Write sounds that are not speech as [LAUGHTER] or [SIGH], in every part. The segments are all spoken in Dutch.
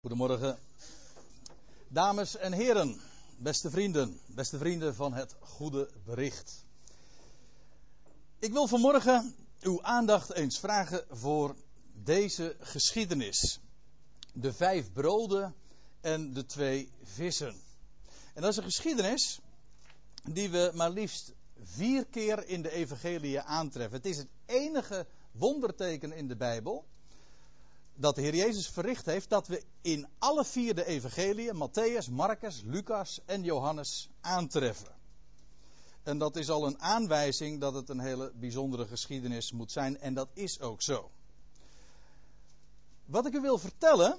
Goedemorgen, dames en heren, beste vrienden, beste vrienden van het goede bericht. Ik wil vanmorgen uw aandacht eens vragen voor deze geschiedenis. De vijf broden en de twee vissen. En dat is een geschiedenis die we maar liefst vier keer in de evangelie aantreffen. Het is het enige wonderteken in de Bijbel dat de Heer Jezus verricht heeft, dat we in alle vier de evangeliën, Matthäus, Marcus, Lucas en Johannes, aantreffen. En dat is al een aanwijzing dat het een hele bijzondere geschiedenis moet zijn, en dat is ook zo. Wat ik u wil vertellen,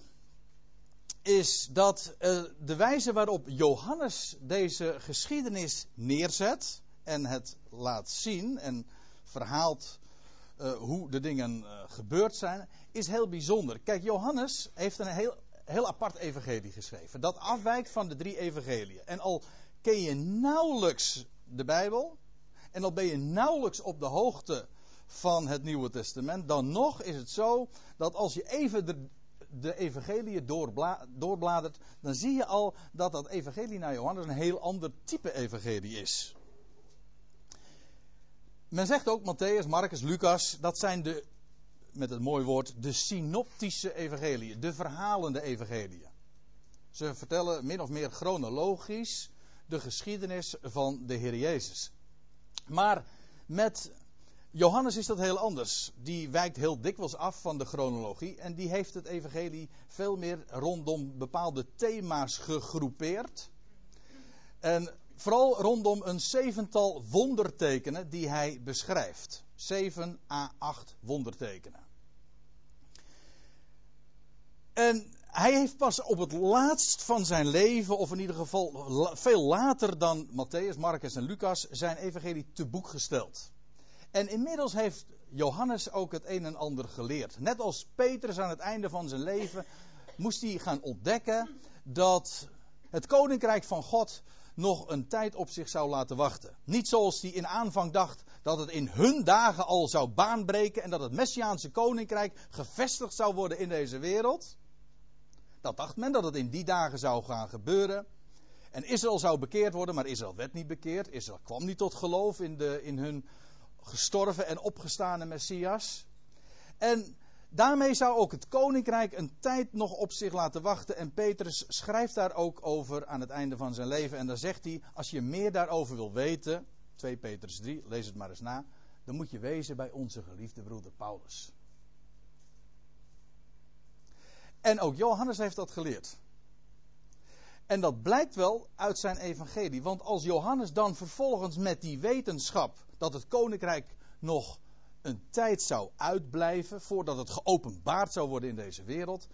is dat uh, de wijze waarop Johannes deze geschiedenis neerzet en het laat zien en verhaalt uh, hoe de dingen uh, gebeurd zijn, is heel bijzonder. Kijk, Johannes heeft een heel, heel apart evangelie geschreven. Dat afwijkt van de drie evangeliën. En al ken je nauwelijks de Bijbel, en al ben je nauwelijks op de hoogte van het Nieuwe Testament, dan nog is het zo dat als je even de, de evangelie doorbla, doorbladert, dan zie je al dat dat evangelie naar Johannes een heel ander type evangelie is. Men zegt ook Matthäus, Marcus, Lucas, dat zijn de, met het mooie woord, de synoptische evangeliën, de verhalende evangeliën. Ze vertellen min of meer chronologisch de geschiedenis van de Heer Jezus. Maar met Johannes is dat heel anders. Die wijkt heel dikwijls af van de chronologie en die heeft het evangelie veel meer rondom bepaalde thema's gegroepeerd. En Vooral rondom een zevental wondertekenen die hij beschrijft. Zeven à acht wondertekenen. En hij heeft pas op het laatst van zijn leven, of in ieder geval veel later dan Matthäus, Marcus en Lucas, zijn evangelie te boek gesteld. En inmiddels heeft Johannes ook het een en ander geleerd. Net als Petrus aan het einde van zijn leven moest hij gaan ontdekken dat het koninkrijk van God nog een tijd op zich zou laten wachten. Niet zoals hij in aanvang dacht dat het in hun dagen al zou baanbreken en dat het Messiaanse koninkrijk gevestigd zou worden in deze wereld. Dat dacht men dat het in die dagen zou gaan gebeuren. En Israël zou bekeerd worden, maar Israël werd niet bekeerd. Israël kwam niet tot geloof in, de, in hun gestorven en opgestane Messias. En Daarmee zou ook het koninkrijk een tijd nog op zich laten wachten. En Petrus schrijft daar ook over aan het einde van zijn leven. En dan zegt hij: Als je meer daarover wil weten, 2 Petrus 3, lees het maar eens na. Dan moet je wezen bij onze geliefde broeder Paulus. En ook Johannes heeft dat geleerd. En dat blijkt wel uit zijn evangelie. Want als Johannes dan vervolgens met die wetenschap dat het koninkrijk nog een tijd zou uitblijven voordat het geopenbaard zou worden in deze wereld.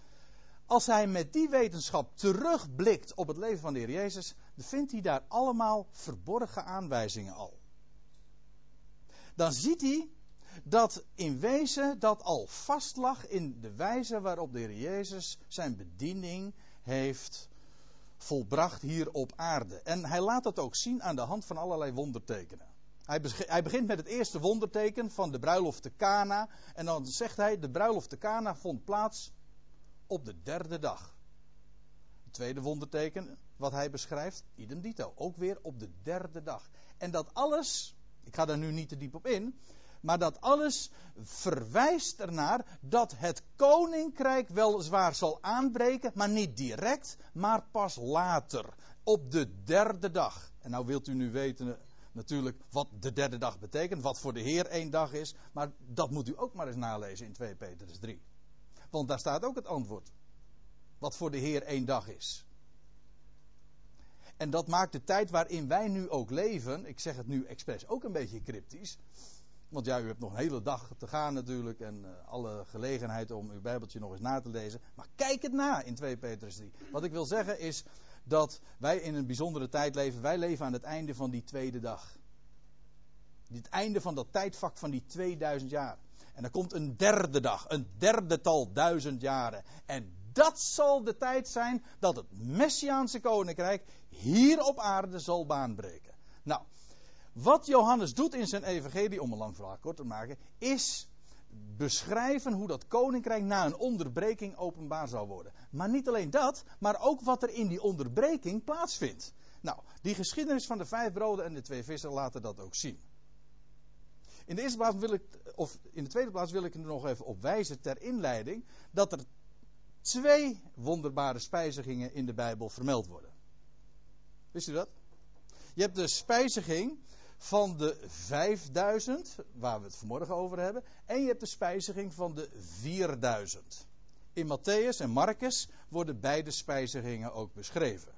Als hij met die wetenschap terugblikt op het leven van de Heer Jezus, vindt hij daar allemaal verborgen aanwijzingen al. Dan ziet hij dat in wezen dat al vastlag in de wijze waarop de Heer Jezus zijn bediening heeft volbracht hier op aarde. En hij laat dat ook zien aan de hand van allerlei wondertekenen. Hij, begint met het eerste wonderteken van de bruiloft te Cana. En dan zegt hij, de bruiloft te Cana vond plaats op de derde dag. Het tweede wonderteken wat hij beschrijft, idem dito, ook weer op de derde dag. En dat alles, ik ga daar nu niet te diep op in, maar dat alles verwijst ernaar dat het koninkrijk weliswaar zal aanbreken, maar niet direct, maar pas later, op de derde dag. En nou wilt u nu weten natuurlijk wat de derde dag betekent, wat voor de Heer één dag is. Maar dat moet u ook maar eens nalezen in 2 Petrus 3. Want daar staat ook het antwoord. Wat voor de Heer één dag is. En dat maakt de tijd waarin wij nu ook leven, ik zeg het nu expres ook een beetje cryptisch. Want ja, u hebt nog een hele dag te gaan natuurlijk en uh, alle gelegenheid om uw Bijbeltje nog eens na te lezen. Maar kijk het na in 2 Petrus 3. Wat ik wil zeggen is dat wij in een bijzondere tijd leven. Wij leven aan het einde van die tweede dag. Het einde van dat tijdvak van die 2000 jaar. En er komt een derde dag, een derde tal duizend jaren. En dat zal de tijd zijn dat het Messiaanse koninkrijk hier op aarde zal baanbreken. Nou, wat Johannes doet in zijn evangelie, om een lang verhaal kort te maken, is beschrijven hoe dat koninkrijk na een onderbreking openbaar zou worden. Maar niet alleen dat, maar ook wat er in die onderbreking plaatsvindt. Nou, die geschiedenis van de vijf broden en de twee vissen laten dat ook zien. In de eerste plaats wil ik, of in de tweede plaats wil ik er nog even op wijzen ter inleiding dat er twee wonderbare spijzigingen in de Bijbel vermeld worden. Wist u dat? Je hebt de spijziging van de 5000, waar we het vanmorgen over hebben, en je hebt de spijziging van de 4000. In Matthäus en Marcus worden beide spijzigingen ook beschreven.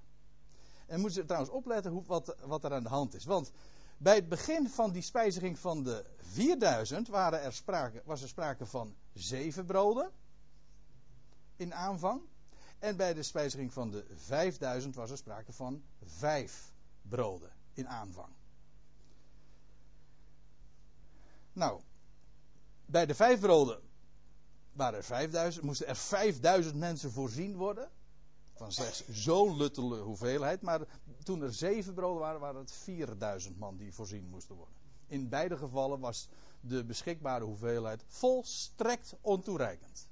En moeten ze trouwens opletten hoe, wat, wat er aan de hand is. Want bij het begin van die spijziging van de 4000 waren er sprake, was er sprake van zeven broden in aanvang. En bij de spijziging van de 5000 was er sprake van vijf broden in aanvang. Nou, bij de vijf broden er 5000, moesten er 5000 mensen voorzien worden. Van slechts zo'n luttele hoeveelheid. Maar toen er zeven broden waren, waren het 4000 man die voorzien moesten worden. In beide gevallen was de beschikbare hoeveelheid volstrekt ontoereikend.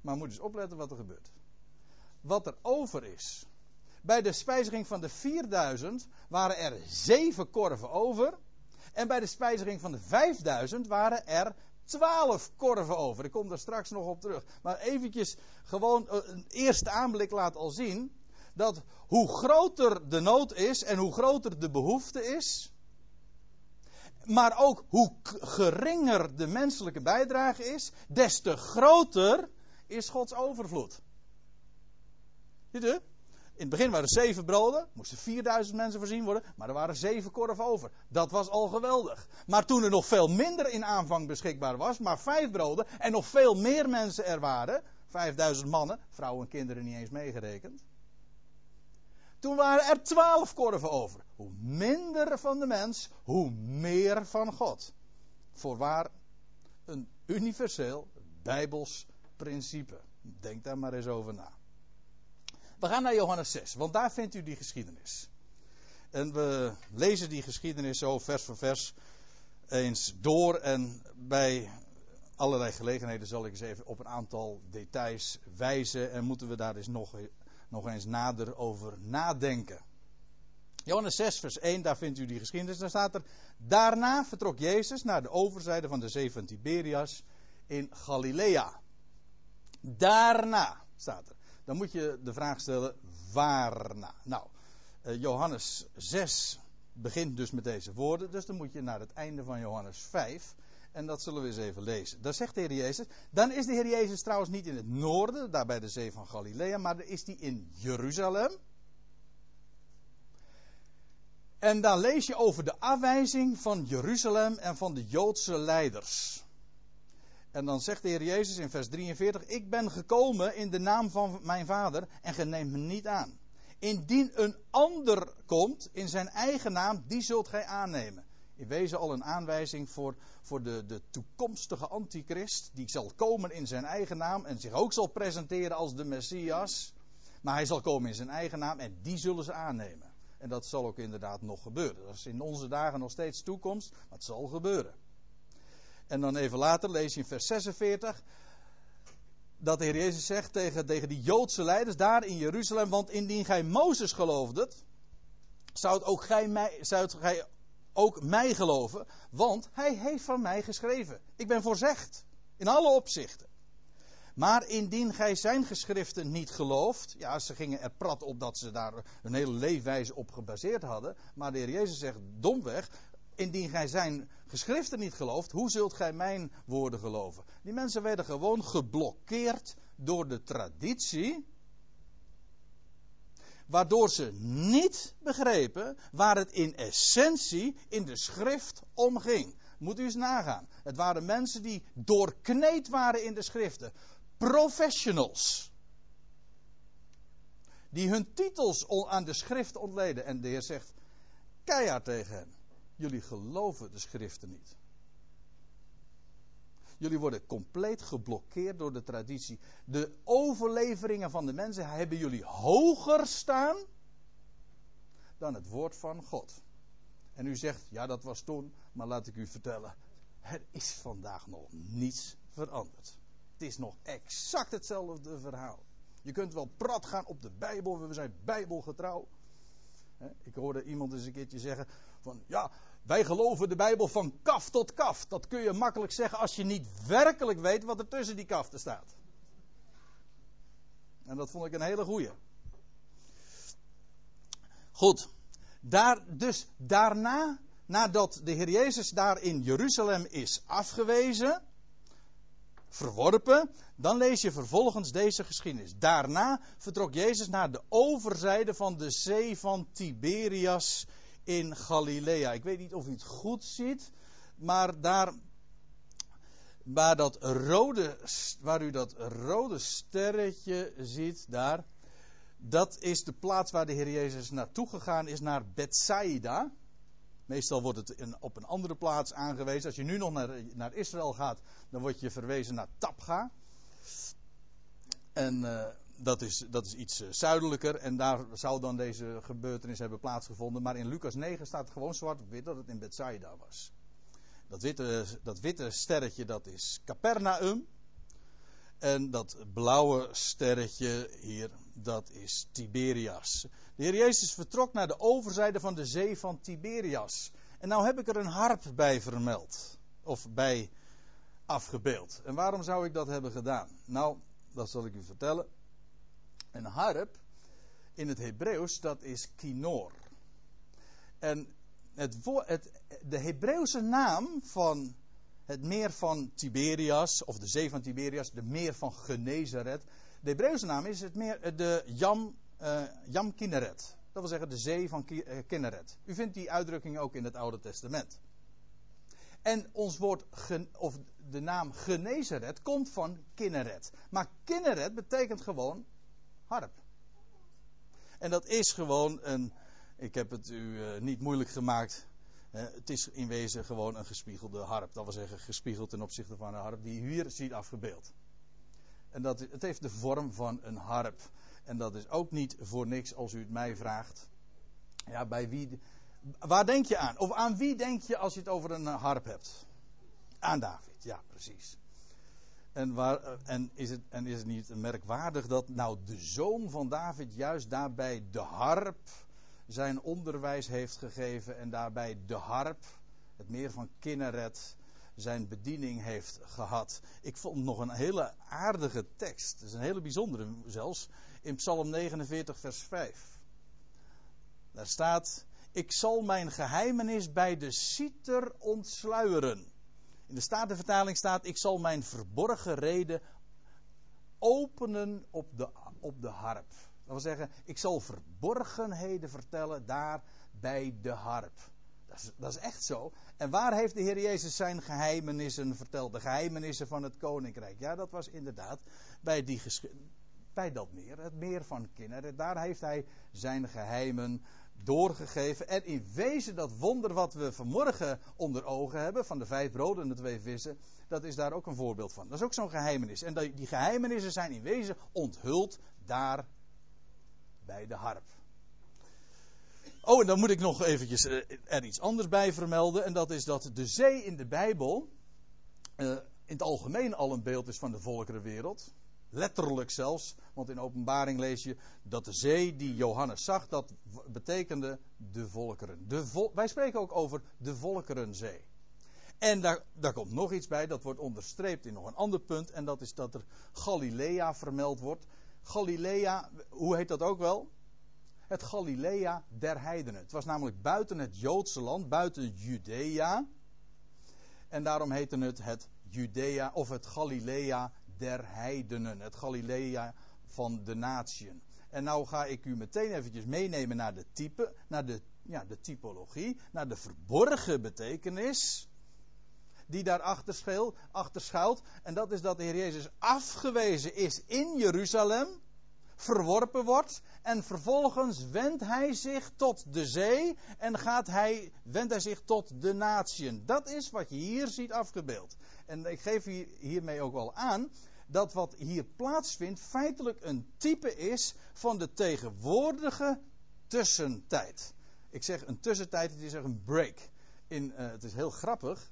Maar moet eens opletten wat er gebeurt. Wat er over is. Bij de spijziging van de 4000 waren er zeven korven over. En bij de spijziging van de 5000 waren er 12 korven over. Ik kom daar straks nog op terug. Maar eventjes gewoon eh, een eerste aanblik laat al zien. Dat hoe groter de nood is en hoe groter de behoefte is. Maar ook hoe geringer de menselijke bijdrage is. Des te groter is Gods overvloed. Ziet u? In het begin waren er zeven broden, moesten 4000 mensen voorzien worden, maar er waren zeven korven over. Dat was al geweldig. Maar toen er nog veel minder in aanvang beschikbaar was, maar vijf broden en nog veel meer mensen er waren, 5000 mannen, vrouwen en kinderen niet eens meegerekend. Toen waren er twaalf korven over. Hoe minder van de mens, hoe meer van God. Voorwaar een universeel bijbels principe. Denk daar maar eens over na. We gaan naar Johannes 6, want daar vindt u die geschiedenis. En we lezen die geschiedenis zo vers voor vers eens door. En bij allerlei gelegenheden zal ik eens even op een aantal details wijzen. En moeten we daar eens nog, nog eens nader over nadenken. Johannes 6, vers 1, daar vindt u die geschiedenis. Daar staat er: Daarna vertrok Jezus naar de overzijde van de zee van Tiberias in Galilea. Daarna staat er dan moet je de vraag stellen: waarna? Nou, uh, Johannes 6 begint dus met deze woorden, dus dan moet je naar het einde van Johannes 5. En dat zullen we eens even lezen. Daar zegt de Heer Jezus. Dan is de Heer Jezus trouwens niet in het noorden, daar bij de zee van Galilea, maar is hij in Jeruzalem. En dan lees je over de afwijzing van Jeruzalem en van de Joodse leiders. En dan zegt de Heer Jezus in vers 43: Ik ben gekomen in de naam van mijn Vader en ge neemt me niet aan. Indien een ander komt in zijn eigen naam, die zult gij aannemen. In wezen al een aanwijzing voor, voor de, de toekomstige antichrist. Die zal komen in zijn eigen naam en zich ook zal presenteren als de Messias. Maar hij zal komen in zijn eigen naam en die zullen ze aannemen. En dat zal ook inderdaad nog gebeuren. Dat is in onze dagen nog steeds toekomst, maar het zal gebeuren. En dan even later lees je in vers 46 dat de Heer Jezus zegt tegen, tegen die Joodse leiders daar in Jeruzalem, want indien gij Mozes geloofdet, zou ook gij mij, zou gij ook mij geloven, want hij heeft van mij geschreven. Ik ben voorzegd, in alle opzichten. Maar indien gij zijn geschriften niet gelooft, ja, ze gingen er prat op dat ze daar een hele leefwijze op gebaseerd hadden, maar de Heer Jezus zegt domweg, indien gij zijn geschriften niet gelooft, hoe zult gij mijn woorden geloven? Die mensen werden gewoon geblokkeerd door de traditie, waardoor ze niet begrepen waar het in essentie in de schrift om ging. Moet u eens nagaan. Het waren mensen die doorkneed waren in de schriften. Professionals. Die hun titels aan de schrift ontleden. En de Heer zegt keihard tegen hen. Jullie geloven de schriften niet. Jullie worden compleet geblokkeerd door de traditie. De overleveringen van de mensen hebben jullie hoger staan dan het woord van God. En u zegt, ja dat was toen, maar laat ik u vertellen, Er is vandaag nog niets veranderd. Het is nog exact hetzelfde verhaal. Je kunt wel prat gaan op de Bijbel, we zijn Bijbelgetrouw. Ik hoorde iemand eens een keertje zeggen: van ja, wij geloven de Bijbel van kaf tot kaf. Dat kun je makkelijk zeggen als je niet werkelijk weet wat er tussen die kaften staat. En dat vond ik een hele goeie. Goed. Daar, dus daarna, nadat de Heer Jezus daar in Jeruzalem is afgewezen, verworpen, dan lees je vervolgens deze geschiedenis. Daarna vertrok Jezus naar de overzijde van de zee van Tiberias in Galilea. Ik weet niet of u het goed ziet, maar daar waar, dat rode, waar u dat rode sterretje ziet, daar, dat is de plaats waar de Heer Jezus naartoe gegaan is, naar Bethsaida. Meestal wordt het op een andere plaats aangewezen. Als je nu nog naar, naar Israël gaat, dan word je verwezen naar Tapga. En uh, dat, is, dat is iets uh, zuidelijker. En daar zou dan deze gebeurtenis hebben plaatsgevonden. Maar in Lucas 9 staat gewoon zwart wit dat het in Bethsaida was. Dat witte, dat witte sterretje dat is Capernaum. En dat blauwe sterretje hier, dat is Tiberias. De Heer Jezus vertrok naar de overzijde van de zee van Tiberias. En nou heb ik er een harp bij vermeld. Of bij afgebeeld. En waarom zou ik dat hebben gedaan? Nou, dat zal ik u vertellen. Een harp in het Hebreeuws, dat is kinor. En het, het, de Hebreeuwse naam van het meer van Tiberias, of de zee van Tiberias, de meer van Genezeret. De Hebreeuwse naam is het meer de Jam, uh, Jam Kinneret. Dat wil zeggen de zee van eh, Kinneret. U vindt die uitdrukking ook in het Oude Testament. En ons woord, of de naam Genezeret, komt van Kinneret. Maar Kinneret betekent gewoon harp. En dat is gewoon een, ik heb het u uh, niet moeilijk gemaakt. Het is in wezen gewoon een gespiegelde harp. Dat wil zeggen, gespiegeld ten opzichte van een harp die u hier ziet afgebeeld. En dat, het heeft de vorm van een harp. En dat is ook niet voor niks als u het mij vraagt. Ja, bij wie. Waar denk je aan? Of aan wie denk je als je het over een harp hebt? Aan David, ja, precies. En, waar, en, is het, en is het niet merkwaardig dat nou de zoon van David juist daarbij de harp zijn onderwijs heeft gegeven en daarbij de harp, het meer van Kinneret, zijn bediening heeft gehad. Ik vond nog een hele aardige tekst, het is een hele bijzondere zelfs, in Psalm 49 vers 5. Daar staat, ik zal mijn geheimenis bij de citer ontsluieren. In de Statenvertaling staat: Ik zal mijn verborgen reden openen op de, op de harp. Dat wil zeggen, ik zal verborgenheden vertellen daar bij de harp. Dat is, dat is echt zo. En waar heeft de Heer Jezus zijn geheimenissen verteld? De geheimenissen van het koninkrijk. Ja, dat was inderdaad bij, die bij dat meer, het meer van kinderen. Daar heeft hij zijn geheimen doorgegeven. En in wezen dat wonder wat we vanmorgen onder ogen hebben, van de vijf broden en de twee vissen, dat is daar ook een voorbeeld van. Dat is ook zo'n geheimenis. En die geheimenissen zijn in wezen onthuld daar bij de harp. Oh, en dan moet ik nog eventjes eh, er iets anders bij vermelden. En dat is dat de zee in de Bijbel uh, in het algemeen al een beeld is van de volkerenwereld. Letterlijk zelfs, want in openbaring lees je dat de zee die Johannes zag, dat betekende de volkeren. De wij spreken ook over de volkerenzee. En daar, daar komt nog iets bij, dat wordt onderstreept in nog een ander punt, en dat is dat er Galilea vermeld wordt. Galilea, hoe heet dat ook wel? Het Galilea der heidenen. Het was namelijk buiten het Joodse land, buiten Judea. En daarom heette het het Judea of het Galilea der heidenen. Het Galilea van de natieën. En nou ga ik u meteen eventjes meenemen naar de type, naar de, ja, de typologie, naar de verborgen betekenis die daarachter schuilt, achter schuilt. En dat is dat de Heer Jezus afgewezen is in Jeruzalem, verworpen wordt en vervolgens wendt hij zich tot de zee en gaat hij, wendt hij zich tot de natieën. Dat is wat je hier ziet afgebeeld. En ik geef hier, hiermee ook wel aan dat wat hier plaatsvindt feitelijk een type is van de tegenwoordige tussentijd. Ik zeg een tussentijd, het is een break. In, uh, het is heel grappig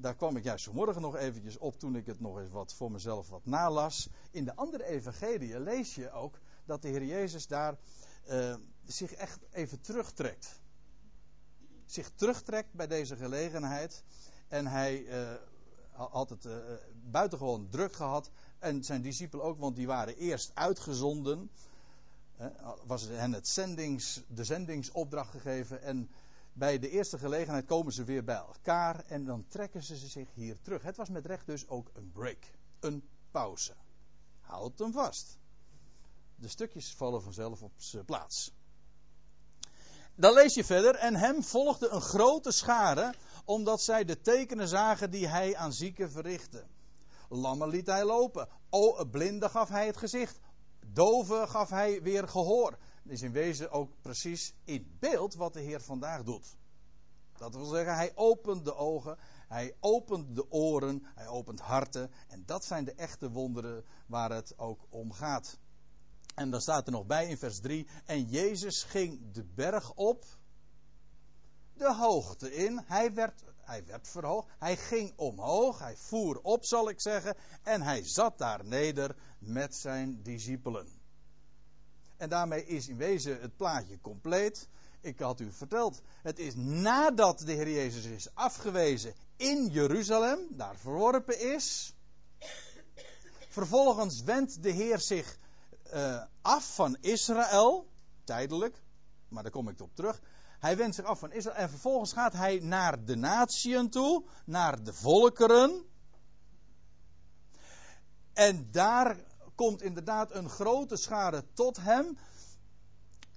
daar kwam ik juist vanmorgen nog eventjes op toen ik het nog eens wat voor mezelf wat nalas. In de andere evangelie lees je ook dat de Heer Jezus daar uh, zich echt even terugtrekt. Zich terugtrekt bij deze gelegenheid. En hij uh, had het buitengewoon druk gehad. En zijn discipelen ook, want die waren eerst uitgezonden. was hen het zendings, de zendingsopdracht gegeven. En bij de eerste gelegenheid komen ze weer bij elkaar. En dan trekken ze zich hier terug. Het was met recht dus ook een break. Een pauze. Houd hem vast. De stukjes vallen vanzelf op zijn plaats. Dan lees je verder. En hem volgde een grote schare. Omdat zij de tekenen zagen die hij aan zieken verrichtte. Lammen liet hij lopen. O, blinden gaf hij het gezicht. Doven gaf hij weer gehoor. Dat is in wezen ook precies in beeld wat de Heer vandaag doet. Dat wil zeggen, hij opent de ogen, hij opent de oren, hij opent harten. En dat zijn de echte wonderen waar het ook om gaat. En dan staat er nog bij in vers 3: En Jezus ging de berg op, de hoogte in. Hij werd hij werd verhoogd. Hij ging omhoog. Hij voer op, zal ik zeggen. En hij zat daar neder met zijn discipelen. En daarmee is in wezen het plaatje compleet. Ik had u verteld. Het is nadat de Heer Jezus is afgewezen in Jeruzalem, daar verworpen is. Vervolgens wendt de Heer zich uh, af van Israël, tijdelijk, maar daar kom ik op terug. Hij wendt zich af van Israël en vervolgens gaat hij naar de natieën toe, naar de volkeren. En daar komt inderdaad een grote schade tot hem.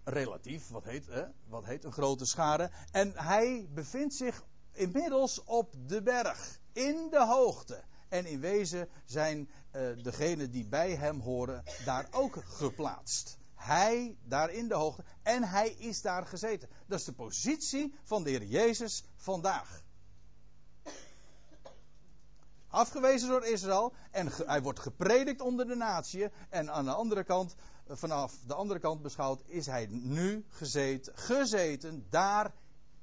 Relatief, wat heet, hè? wat heet een grote schade. En hij bevindt zich inmiddels op de berg, in de hoogte. En in wezen zijn uh, degenen die bij hem horen daar ook geplaatst. Hij daar in de hoogte en hij is daar gezeten. Dat is de positie van de Heer Jezus vandaag. Afgewezen door Israël en hij wordt gepredikt onder de natie. En aan de andere kant, eh, vanaf de andere kant beschouwd, is hij nu gezeten, gezeten daar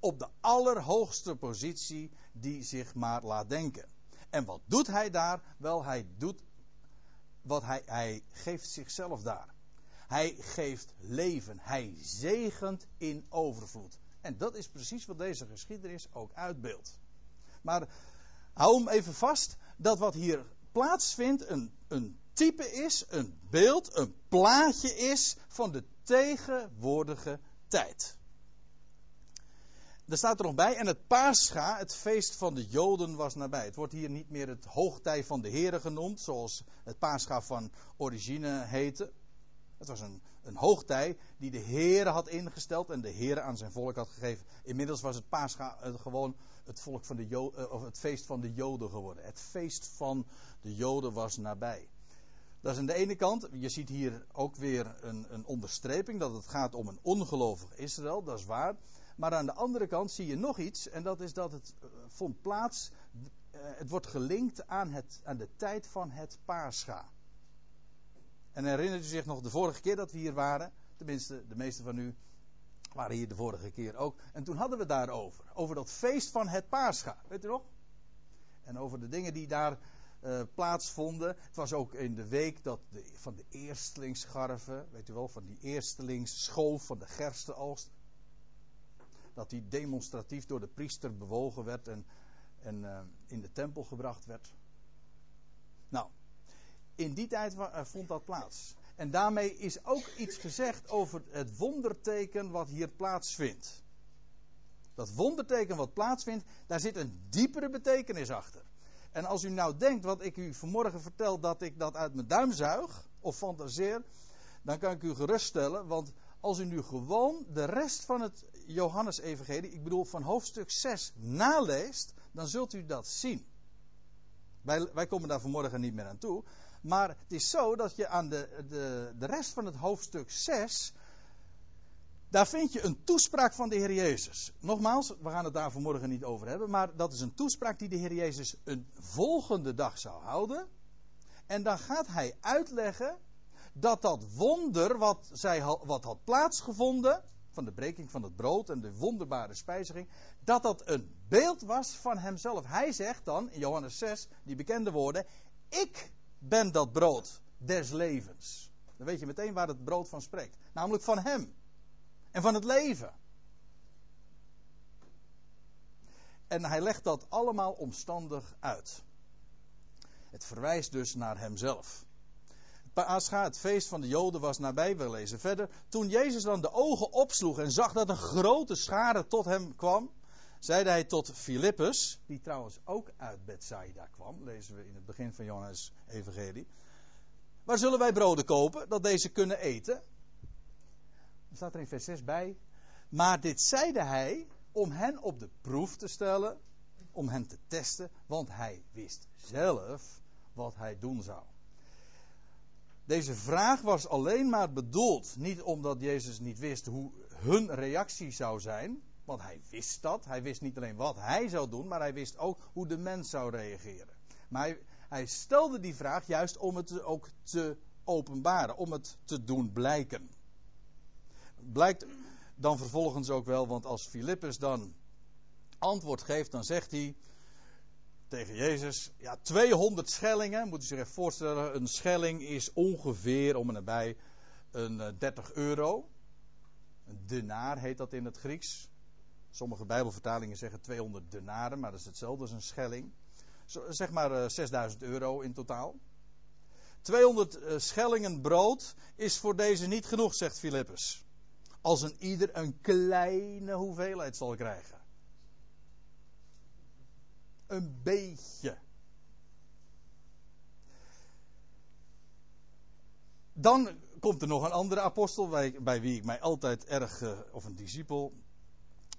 op de allerhoogste positie die zich maar laat denken. En wat doet hij daar? Wel, hij doet wat hij, hij geeft zichzelf daar. Hij geeft leven. Hij zegent in overvloed. En dat is precies wat deze geschiedenis ook uitbeeldt. Maar hou hem even vast dat wat hier plaatsvindt een, een type is, een beeld, een plaatje is van de tegenwoordige tijd. Er staat er nog bij, en het Pascha, het feest van de Joden, was nabij. Het wordt hier niet meer het hoogtij van de Heren genoemd, zoals het Pascha van origine heette. Het was een, een hoogtij die de Heer had ingesteld en de Heer aan zijn volk had gegeven. Inmiddels was het Pascha uh, gewoon het, volk van de uh, of het feest van de Joden geworden. Het feest van de Joden was nabij. Dat is aan de ene kant. Je ziet hier ook weer een, een onderstreping dat het gaat om een ongelovig Israël. Dat is waar. Maar aan de andere kant zie je nog iets. En dat is dat het uh, vond plaats. het wordt gelinkt aan, het, aan de tijd van het Pascha. En herinnert u zich nog de vorige keer dat we hier waren? Tenminste, de meeste van u waren hier de vorige keer ook. En toen hadden we het daarover. Over dat feest van het Paascha. Weet u nog? En over de dingen die daar uh, plaatsvonden. Het was ook in de week dat de, van de eerstelingsscharven, weet u wel, van die eerstelingsschoof van de gerstenoogst. Dat die demonstratief door de priester bewogen werd en, en uh, in de tempel gebracht werd. In die tijd eh, vond dat plaats. En daarmee is ook iets gezegd over het wonderteken wat hier plaatsvindt. Dat wonderteken wat plaatsvindt, daar zit een diepere betekenis achter. En als u nou denkt wat ik u vanmorgen vertel, dat ik dat uit mijn duim zuig of fantaseer, dan kan ik u geruststellen, want als u nu gewoon de rest van het Johannesevangelie, ik bedoel van hoofdstuk 6, naleest, dan zult u dat zien. Wij, wij komen daar vanmorgen niet meer aan toe. Maar het is zo dat je aan de, de, de rest van het hoofdstuk 6. Daar vind je een toespraak van de Heer Jezus. Nogmaals, we gaan het daar vanmorgen niet over hebben. Maar dat is een toespraak die de Heer Jezus een volgende dag zou houden. En dan gaat hij uitleggen dat dat wonder wat, zij, wat had plaatsgevonden. van de breking van het brood en de wonderbare spijziging, dat dat een beeld was van hemzelf. Hij zegt dan in Johannes 6, die bekende woorden, ik ben dat brood des levens. Dan weet je meteen waar het brood van spreekt. Namelijk van hem. En van het leven. En hij legt dat allemaal omstandig uit. Het verwijst dus naar hemzelf. Pascha, het feest van de Joden, was nabij. We lezen verder. Toen Jezus dan de ogen opsloeg en zag dat een grote schare tot hem kwam, zeide hij tot Filippus, die trouwens ook uit Bethsaida kwam, lezen we in het begin van Johannes Evangelie. Waar zullen wij broden kopen, dat deze kunnen eten? Er staat er in vers 6 bij. Maar dit zeide hij om hen op de proef te stellen, om hen te testen, want hij wist zelf wat hij doen zou. Deze vraag was alleen maar bedoeld, niet omdat Jezus niet wist hoe hun reactie zou zijn, want hij wist dat. Hij wist niet alleen wat hij zou doen, maar hij wist ook hoe de mens zou reageren. Maar hij, stelde die vraag juist om het ook te openbaren, om het te doen blijken. Blijkt dan vervolgens ook wel, want als Filippus dan antwoord geeft, dan zegt hij tegen Jezus, ja, 200 schellingen, moet u zich even voorstellen, een schelling is ongeveer om en nabij een 30 eh, euro. Een denaar heet dat in het Grieks. Sommige Bijbelvertalingen zeggen 200 denaren, maar dat is hetzelfde als een schelling. Zeg maar 6000 eh, euro in totaal. 200 eh, schellingen brood is voor deze niet genoeg, zegt Filippus. Als een ieder een kleine hoeveelheid zal krijgen. Een beetje. Dan komt er nog een andere apostel bij, wie ik mij altijd erg, uh, of een discipel,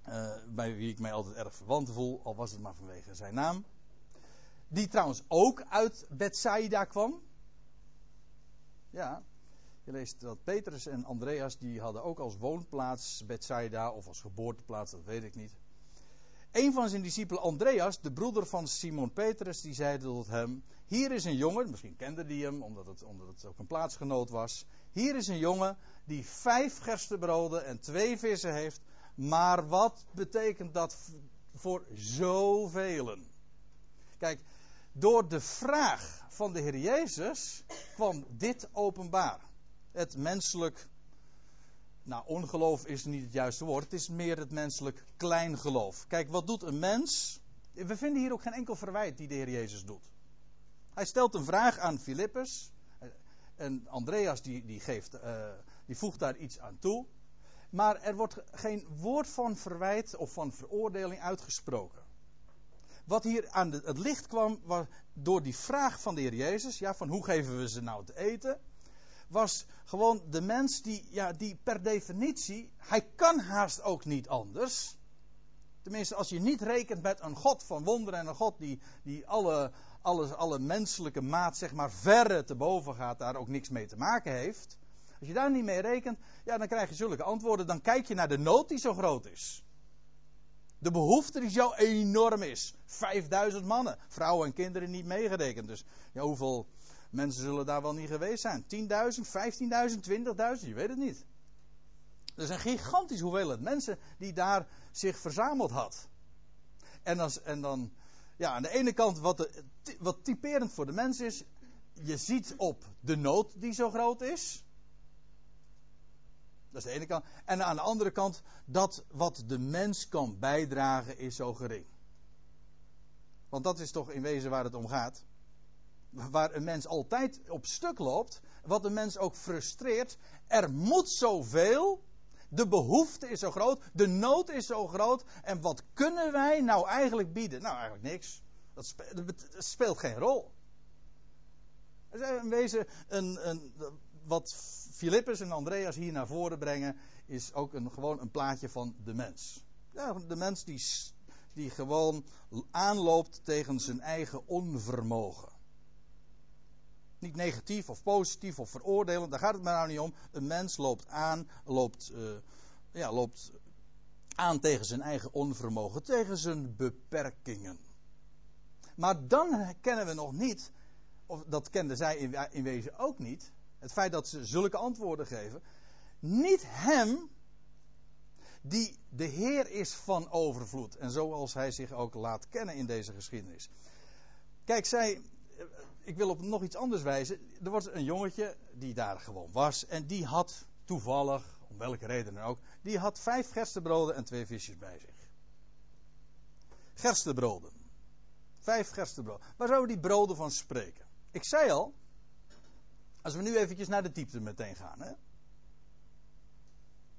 uh, bij wie ik mij altijd erg verwant voel, al was het maar vanwege zijn naam. Die trouwens ook uit Bethsaida kwam. Ja, je leest dat Petrus en Andreas, die hadden ook als woonplaats Bethsaida, of als geboorteplaats, dat weet ik niet. Een van zijn discipelen, Andreas, de broeder van Simon Petrus, die zei tot hem: Hier is een jongen, misschien kende die hem omdat het, omdat het ook een plaatsgenoot was. Hier is een jongen die vijf gerstebroden en twee vissen heeft. Maar wat betekent dat voor zoveel? Kijk, door de vraag van de Heer Jezus kwam dit openbaar. Het menselijk, nou ongeloof is niet het juiste woord, het is meer het menselijk kleingeloof. Kijk, wat doet een mens? We vinden hier ook geen enkel verwijt die de Heer Jezus doet. Hij stelt een vraag aan Filippus. En Andreas die, die, geeft, uh, die voegt daar iets aan toe. Maar er wordt geen woord van verwijt of van veroordeling uitgesproken. Wat hier aan het licht kwam, was door die vraag van de Heer Jezus, ja, van hoe geven we ze nou te eten, was gewoon de mens die, ja, die per definitie, hij kan haast ook niet anders. Tenminste, als je niet rekent met een God van wonderen en een God die, die alle, alle, alle menselijke maat, zeg maar, verre te boven gaat, daar ook niks mee te maken heeft. Als je daar niet mee rekent, ja, dan krijg je zulke antwoorden. Dan kijk je naar de nood die zo groot is. De behoefte die zo enorm is. 5000 mannen, vrouwen en kinderen niet meegerekend. Dus ja, hoeveel mensen zullen daar wel niet geweest zijn? 10.000, 15.000, 20.000, je weet het niet. Er een gigantisch hoeveelheid mensen die daar zich verzameld had. En, en dan, ja, aan de ene kant wat, wat typerend voor de mens is, je ziet op de nood die zo groot is. Dat is de ene kant. En aan de andere kant, dat wat de mens kan bijdragen is zo gering. Want dat is toch in wezen waar het om gaat. Waar een mens altijd op stuk loopt. Wat een mens ook frustreert. Er moet zoveel. De behoefte is zo groot. De nood is zo groot. En wat kunnen wij nou eigenlijk bieden? Nou, eigenlijk niks. Dat speelt, geen rol. Het is in wezen een, een, wat Filippus en Andreas hier naar voren brengen, is ook een, gewoon een plaatje van de mens. Ja, de mens die, die gewoon aanloopt tegen zijn eigen onvermogen. Niet negatief of positief of veroordelend, daar gaat het maar nou niet om. Een mens loopt aan, loopt, uh, ja, loopt aan tegen zijn eigen onvermogen, tegen zijn beperkingen. Maar dan kennen we nog niet, of dat kenden zij in, in wezen ook niet, het feit dat ze zulke antwoorden geven. Niet hem, die de Heer is van overvloed. En zoals hij zich ook laat kennen in deze geschiedenis. Kijk, zij, ik wil op nog iets anders wijzen. Er was een jongetje die daar gewoon was. En die had toevallig, om welke reden dan ook, die had vijf gerstebroden en twee visjes bij zich. Gerstebroden. Vijf gerstebroden. Waar zouden die broden van spreken? Ik zei al, als we nu eventjes naar de diepte meteen gaan. Hè?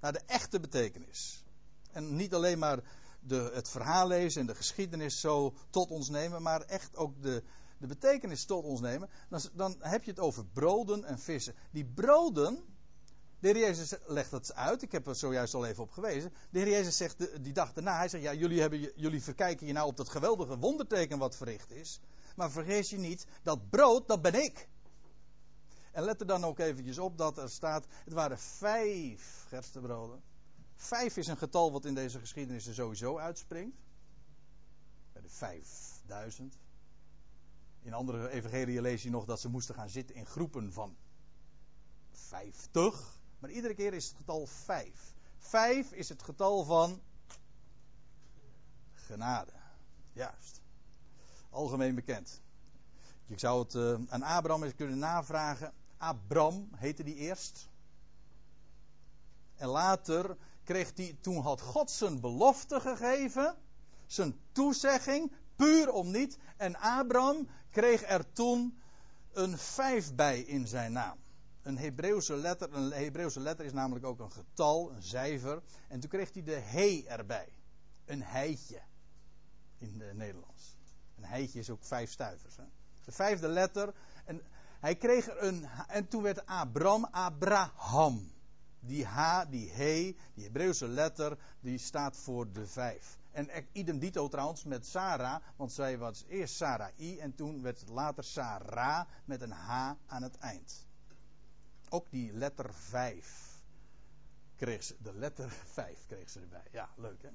Naar de echte betekenis. En niet alleen maar de, het verhaal lezen en de geschiedenis zo tot ons nemen, maar echt ook de, de betekenis tot ons nemen. Dan, dan heb je het over broden en vissen. Die broden, de heer Jezus legt het uit, ik heb er zojuist al even op gewezen. De heer Jezus zegt die dag daarna, hij zegt, ja, jullie, hebben, jullie verkijken je nou op dat geweldige wonderteken wat verricht is. Maar vergeet je niet, dat brood, dat ben ik. En let er dan ook eventjes op dat er staat, het waren vijf gerstebroden. Vijf is een getal wat in deze geschiedenis er sowieso uitspringt. Bij de vijfduizend. In andere evangeliën lees je nog dat ze moesten gaan zitten in groepen van vijftig. Maar iedere keer is het getal vijf. Vijf is het getal van genade. Juist. Algemeen bekend. Ik zou het uh, aan Abraham eens kunnen navragen. Abram heette die eerst. En later kreeg hij, toen had God zijn belofte gegeven, zijn toezegging, puur om niet. En Abram kreeg er toen een vijf bij in zijn naam. Een Hebreeuwse letter, een Hebreeuwse letter is namelijk ook een getal, een cijfer. En toen kreeg hij de he erbij. Een heitje in het Nederlands. Een heitje is ook vijf stuivers. Hè? De vijfde letter. En hij kreeg er een. En toen werd Abram Abraham. Die H, die He, die Hebreeuwse letter, die staat voor de vijf. En idem dito trouwens met Sarah, want zij was eerst Sarai en toen werd het later Sarah met een H aan het eind. Ook die letter 5 kreeg ze, de letter 5 kreeg ze erbij. Ja, leuk hè.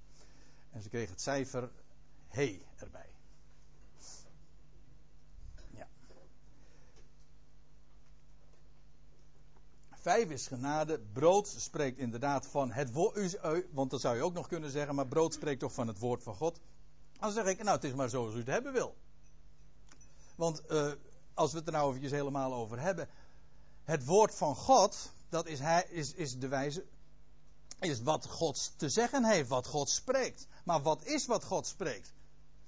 En ze kreeg het cijfer He erbij. Vijf is genade. Brood spreekt inderdaad van het woord. Want dat zou je ook nog kunnen zeggen. Maar brood spreekt toch van het woord van God. Dan zeg ik, nou het is maar zoals u het hebben wil. Want uh, als we het er nou eventjes helemaal over hebben. Het woord van God, dat is, hij, is, is de wijze. Is wat God te zeggen heeft, wat God spreekt. Maar wat is wat God spreekt?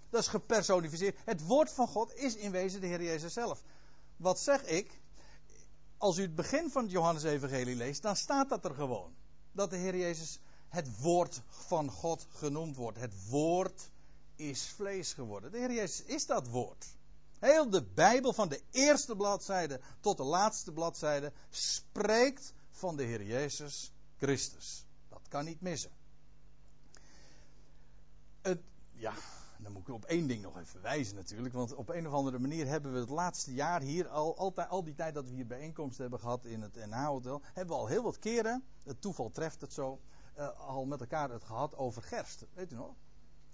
Dat is gepersonificeerd. Het woord van God is in wezen de Heer Jezus zelf. Wat zeg ik? Als u het begin van het Johannes-evangelie leest, dan staat dat er gewoon. Dat de Heer Jezus het woord van God genoemd wordt. Het woord is vlees geworden. De Heer Jezus is dat woord. Heel de Bijbel van de eerste bladzijde tot de laatste bladzijde spreekt van de Heer Jezus Christus. Dat kan niet missen. Het, ja, dan moet ik op één ding nog even wijzen natuurlijk. Want op een of andere manier hebben we het laatste jaar hier al, altijd, al die tijd dat we hier bijeenkomsten hebben gehad in het NH-hotel, hebben we al heel wat keren, het toeval treft het zo, uh, al met elkaar het gehad over gerst. Weet u nog?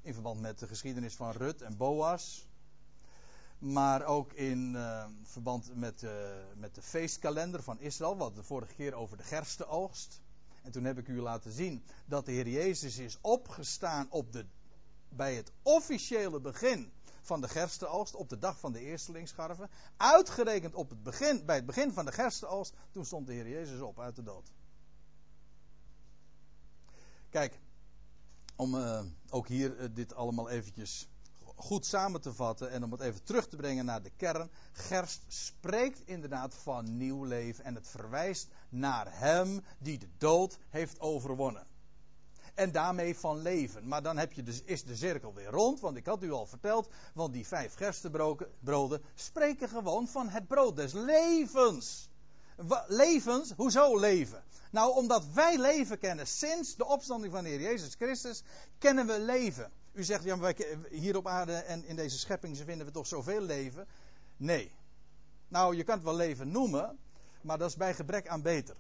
In verband met de geschiedenis van Rut en Boas. Maar ook in uh, verband met, uh, met de feestkalender van Israël. Wat de vorige keer over de gerstenoogst. En toen heb ik u laten zien dat de Heer Jezus is opgestaan op de bij het officiële begin van de gerstenoogst, op de dag van de eerstelingsscharven, uitgerekend op het begin, bij het begin van de gerstenoogst, toen stond de Heer Jezus op uit de dood. Kijk, om uh, ook hier uh, dit allemaal eventjes goed samen te vatten en om het even terug te brengen naar de kern. Gerst spreekt inderdaad van nieuw leven en het verwijst naar Hem die de dood heeft overwonnen en daarmee van leven. Maar dan heb je dus, is de cirkel weer rond, want ik had u al verteld, want die vijf gerstebroden spreken gewoon van het brood des levens. Levens, hoezo leven? Nou, omdat wij leven kennen sinds de opstanding van de Heer Jezus Christus, kennen we leven. U zegt, ja, maar hier op aarde en in deze schepping vinden we toch zoveel leven? Nee. Nou, je kan het wel leven noemen, maar dat is bij gebrek aan beter.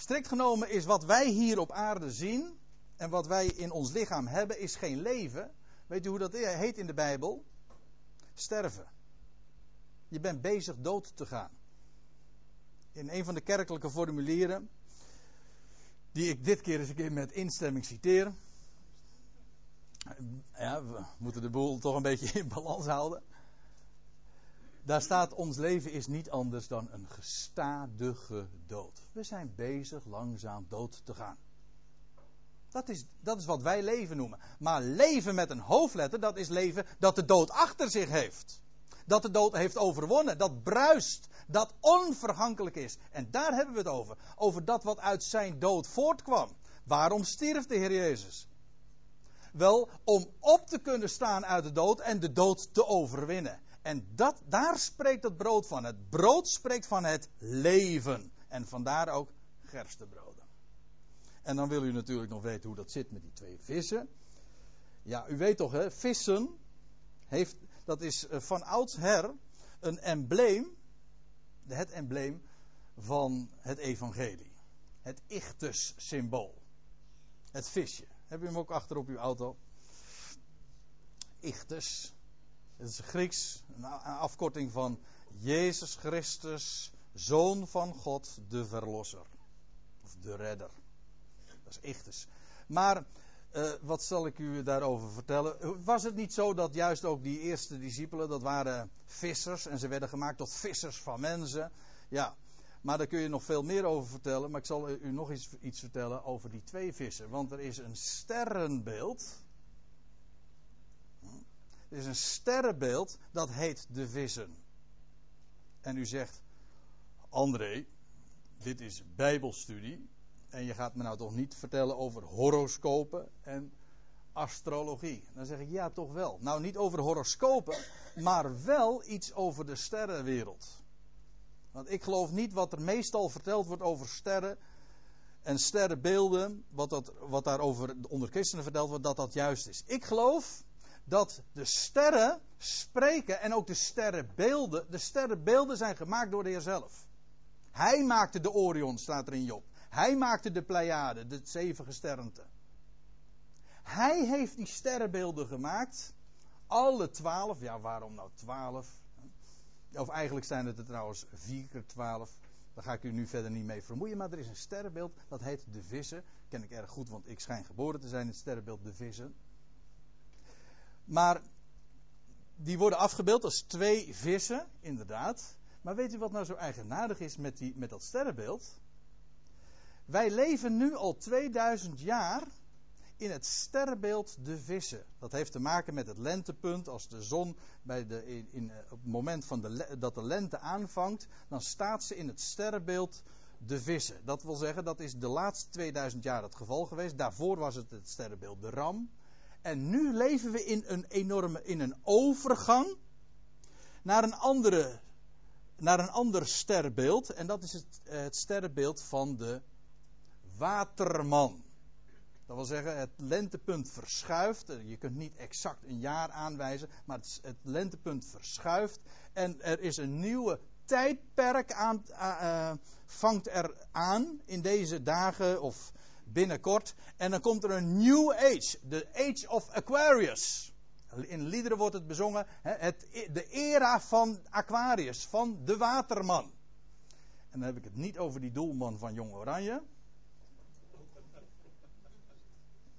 Strikt genomen is wat wij hier op aarde zien en wat wij in ons lichaam hebben, is geen leven. Weet u hoe dat heet in de Bijbel? Sterven. Je bent bezig dood te gaan. In een van de kerkelijke formulieren Die ik dit keer eens een keer met instemming citeer. Ja, we moeten de boel toch een beetje in balans houden. Daar staat: Ons leven is niet anders dan een gestadige dood. We zijn bezig langzaam dood te gaan. Dat is, dat is wat wij leven noemen. Maar leven met een hoofdletter, dat is leven dat de dood achter zich heeft. Dat de dood heeft overwonnen, dat bruist, dat onvergankelijk is. En daar hebben we het over. Over dat wat uit zijn dood voortkwam. Waarom stierf de Heer Jezus? Wel, om op te kunnen staan uit de dood en de dood te overwinnen. En dat, daar spreekt het brood van. Het brood spreekt van het leven. En vandaar ook gerstebroden. En dan wil u natuurlijk nog weten hoe dat zit met die twee vissen. Ja, u weet toch, hè, vissen heeft, dat is eh, van oudsher een embleem, het embleem van het evangelie. Het ichtus-symbool. Het visje. Heb je hem ook achter op uw auto? Ichtus. Het is Grieks, een afkorting van Jezus Christus, Zoon van God, de Verlosser. Of de Redder. Dat is Ichtus. Maar uh, wat zal ik u daarover vertellen? Was het niet zo dat juist ook die eerste discipelen, dat waren vissers en ze werden gemaakt tot vissers van mensen? Ja, maar daar kun je nog veel meer over vertellen. Maar ik zal u nog iets, iets vertellen over die twee vissen. Want er is een sterrenbeeld. Is een sterrenbeeld dat heet de vissen. En u zegt, André, dit is Bijbelstudie. En je gaat me nou toch niet vertellen over horoscopen en astrologie. Dan zeg ik ja, toch wel. Nou, niet over horoscopen, maar wel iets over de sterrenwereld. Want ik geloof niet wat er meestal verteld wordt over sterren en sterrenbeelden, wat, dat, wat daarover onder christenen verteld wordt, dat dat juist is. Ik geloof dat de sterren spreken en ook de sterrenbeelden, de sterrenbeelden zijn gemaakt door de Heer zelf. Hij maakte de Orion, staat er in Job. Hij maakte de Pleiade, de zeven gesternte. Hij heeft die sterrenbeelden gemaakt. Alle twaalf, ja waarom nou twaalf? Of eigenlijk zijn het er trouwens vier keer twaalf. Daar ga ik u nu verder niet mee vermoeien. Maar er is een sterrenbeeld, dat heet de vissen. Ken ik erg goed, want ik schijn geboren te zijn in het sterrenbeeld de vissen. Maar die worden afgebeeld als twee vissen, inderdaad. Maar weet u wat nou zo eigenaardig is met, die, met dat sterrenbeeld? Wij leven nu al 2000 jaar in het sterrenbeeld de vissen. Dat heeft te maken met het lentepunt. Als de zon bij de, in, in, op het moment van de, dat de lente aanvangt, dan staat ze in het sterrenbeeld de vissen. Dat wil zeggen, dat is de laatste 2000 jaar het geval geweest. Daarvoor was het het sterrenbeeld de ram. En nu leven we in een enorme, in een overgang naar een andere, naar een ander sterrenbeeld. En dat is het, het sterrenbeeld van de waterman. Dat wil zeggen, het lentepunt verschuift. Je kunt niet exact een jaar aanwijzen, maar het, het lentepunt verschuift. En er is een nieuwe tijdperk aan, uh, vangt er aan in deze dagen of binnenkort. En dan komt er een new age, de age of Aquarius. In liederen wordt het bezongen, het, de era van Aquarius, van de waterman. En dan heb ik het niet over die doelman van Jong Oranje.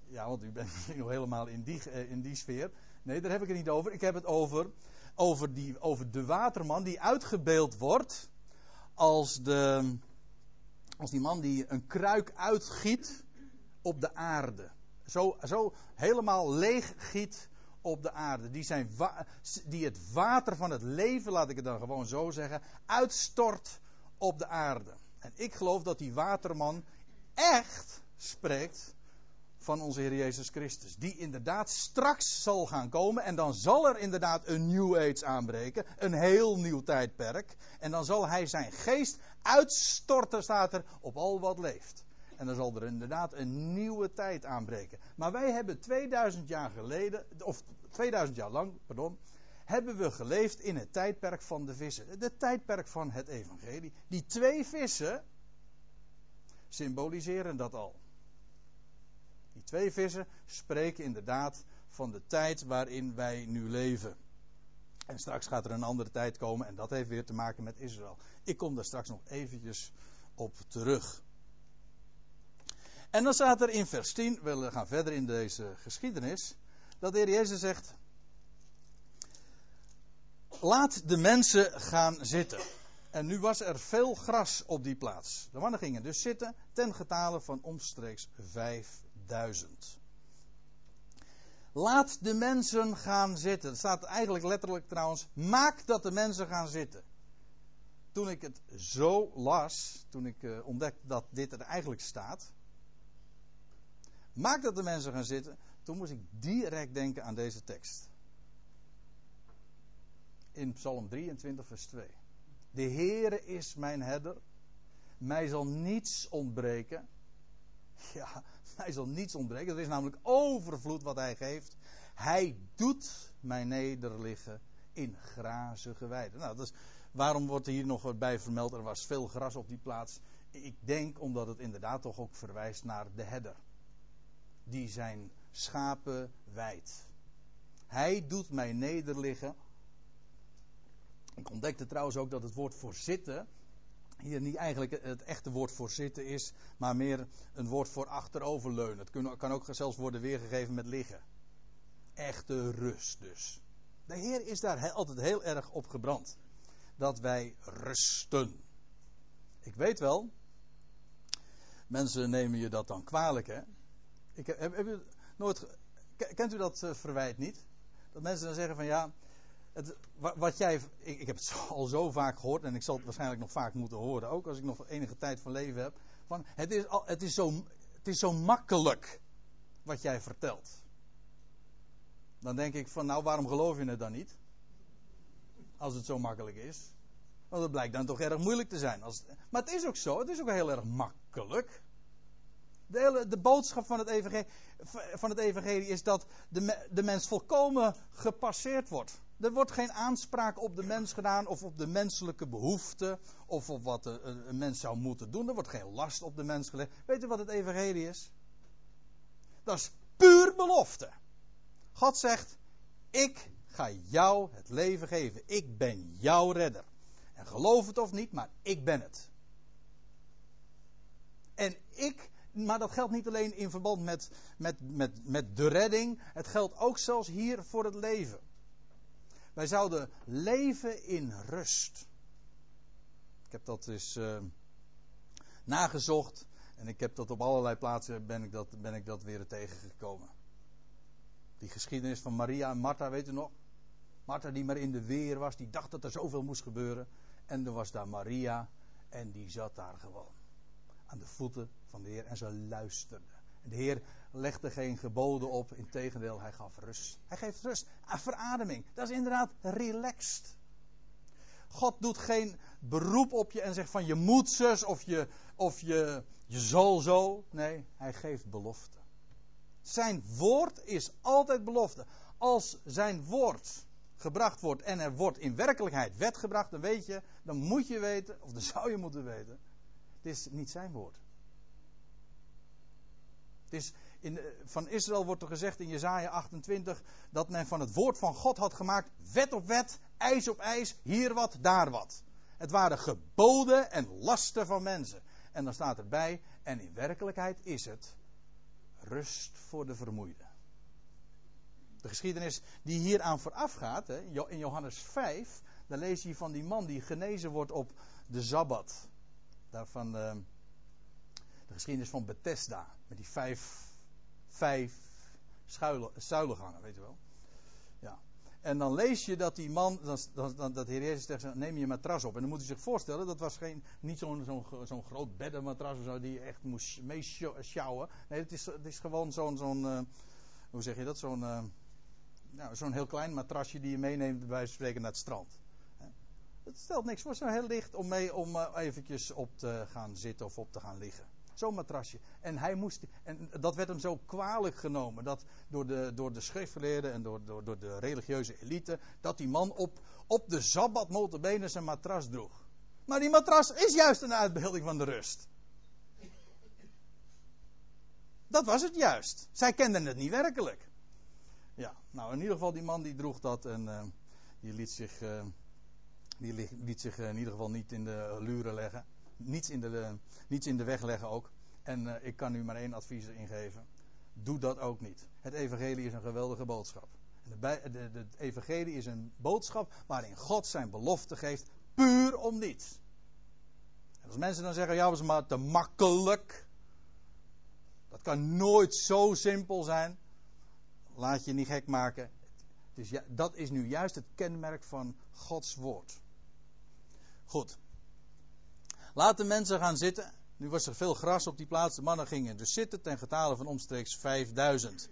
Ja, want u bent [LAUGHS] nog helemaal in die, eh, in die sfeer. Nee, daar heb ik het niet over. Ik heb het over, over, die, over de waterman die uitgebeeld wordt als, de, als die man die een kruik uitgiet op de aarde. Zo, zo helemaal leeg giet op de aarde. Die, zijn die het water van het leven, laat ik het dan gewoon zo zeggen, uitstort op de aarde. En ik geloof dat die waterman echt spreekt van onze Heer Jezus Christus. Die inderdaad straks zal gaan komen. En dan zal er inderdaad een New Age aanbreken. Een heel nieuw tijdperk. En dan zal hij zijn geest uitstorten, staat er, op al wat leeft. En dan zal er inderdaad een nieuwe tijd aanbreken. Maar wij hebben 2000 jaar geleden, of 2000 jaar lang, pardon, hebben we geleefd in het tijdperk van de vissen. Het tijdperk van het evangelie. Die twee vissen symboliseren dat al. Die twee vissen spreken inderdaad van de tijd waarin wij nu leven. En straks gaat er een andere tijd komen en dat heeft weer te maken met Israël. Ik kom daar straks nog eventjes op terug. En dan staat er in vers 10, we gaan verder in deze geschiedenis, dat de Heer Jezus zegt: Laat de mensen gaan zitten. En nu was er veel gras op die plaats. De mannen gingen dus zitten, ten getale van omstreeks 5000. Laat de mensen gaan zitten. Het staat eigenlijk letterlijk trouwens, maak dat de mensen gaan zitten. Toen ik het zo las, toen ik uh, ontdekte dat dit er eigenlijk staat, maak dat de mensen gaan zitten, toen moest ik direct denken aan deze tekst. In Psalm 23, vers 2. De Heere is mijn herder. Mij zal niets ontbreken. [LAUGHS] Ja, mij zal niets ontbreken. Er is namelijk overvloed wat hij geeft. Hij doet mij nederliggen in grazige weiden. Nou, dat is, waarom wordt er hier nog bij vermeld? Er was veel gras op die plaats. Ik denk omdat het inderdaad toch ook verwijst naar de herder. Die zijn schapen wijdt. Hij doet mij nederliggen ik ontdekte trouwens ook dat het woord voor zitten hier niet eigenlijk het echte woord voor zitten is, maar meer een woord voor achteroverleunen. Het kan ook zelfs worden weergegeven met liggen. Echte rust dus. De Heer is daar altijd heel erg op gebrand. Dat wij rusten. Ik weet wel, mensen nemen je dat dan kwalijk, hè? Ik heb, nooit, kent u dat uh, verwijt niet? Dat mensen dan zeggen van ja, het, wat jij, ik, ik, heb het [LAUGHS] al zo vaak gehoord en ik zal het waarschijnlijk nog vaak moeten horen, ook als ik nog enige tijd van leven heb. Van, het, is het, is zo, het is zo makkelijk wat jij vertelt. Dan denk ik van, nou waarom geloof je het dan niet? Als het zo makkelijk is. Want het blijkt dan toch erg moeilijk te zijn. Als, maar het is ook zo, het is ook heel erg makkelijk. De, hele, de boodschap van het, evangelie, van het evangelie is dat de, de mens volkomen gepasseerd wordt. Er wordt geen aanspraak op de mens gedaan of op de menselijke behoeften of op wat een mens zou moeten doen. Er wordt geen last op de mens gelegd. Weet u wat het evangelie is? Dat is puur belofte. God zegt, ik ga jou het leven geven. Ik ben jouw redder. En geloof het of niet, maar ik ben het. En ik, maar dat geldt niet alleen in verband met, met, met, met de redding. Het geldt ook zelfs hier voor het leven. Wij zouden leven in rust. Ik heb dat dus nagezocht. En ik heb dat op allerlei plaatsen ben ik dat, ben ik dat weer tegengekomen. Die geschiedenis van Maria en Martha, weet u nog? Martha die maar in de weer was, die dacht dat er zoveel moest gebeuren. En er was daar Maria en die zat daar gewoon. Aan de voeten van de Heer en ze luisterde. De Heer legde geen geboden op, integendeel, hij gaf rust. Hij geeft rust, verademing. Dat is inderdaad relaxed. God doet geen beroep op je en zegt van je moet zus of je, of je, je zal zo. Nee, hij geeft belofte. Zijn woord is altijd belofte. Als zijn woord gebracht wordt en er wordt in werkelijkheid wet gebracht, dan weet je, dan moet je weten, of dan zou je moeten weten, het is niet zijn woord. Is in, van Israël wordt er gezegd in Jezaja 28 dat men van het woord van God had gemaakt wet op wet, ijs op ijs, hier wat, daar wat. Het waren geboden en lasten van mensen. En dan staat erbij, en in werkelijkheid is het rust voor de vermoeide. De geschiedenis die hier aan vooraf gaat, in Johannes 5, dan lees je van die man die genezen wordt op de Sabbat. Daarvan eh, de geschiedenis van Bethesda, met die vijf vijf zuilengangen, weet je wel. Ja. En dan lees je dat die man, dat, dat, dat Heer Jezus zegt, neem je matras op. En dan moet je zich voorstellen, dat was geen, niet zo'n zo'n zo'n groot beddenmatras of zo, die je echt moest meeschouwen. Nee, het is, het is gewoon zo'n, zo'n uh, hoe zeg je dat, zo'n, nou, zo'n heel klein matrasje die je meeneemt bij spreken naar het strand. Het stelt niks voor, zo heel licht om mee om uh, eventjes op te gaan zitten of op te gaan liggen. Zo'n matrasje. En hij moest, en dat werd hem zo kwalijk genomen, dat door de, door de schriftgeleerden en door, door, door de religieuze elite, dat die man op, op de Sabbat notabene zijn matras droeg. Maar die matras is juist een uitbeelding van de rust. Dat was het juist. Zij kenden het niet werkelijk. Ja, nou in ieder geval die man die droeg dat en uh, die liet zich, uh, die liet zich uh, in ieder geval niet in de luren leggen niets in, de, niets in de weg leggen ook. En uh, ik kan u maar één advies ingeven. Doe dat ook niet. Het evangelie is een geweldige boodschap. Het evangelie is een boodschap waarin God zijn belofte geeft, puur om niets. En als mensen dan zeggen, ja, is maar te makkelijk. Dat kan nooit zo simpel zijn. Laat je niet gek maken. Dat is nu juist het kenmerk van Gods woord. Goed. Laat de mensen gaan zitten. Nu was er veel gras op die plaats. De mannen gingen dus zitten ten getale van omstreeks 5000.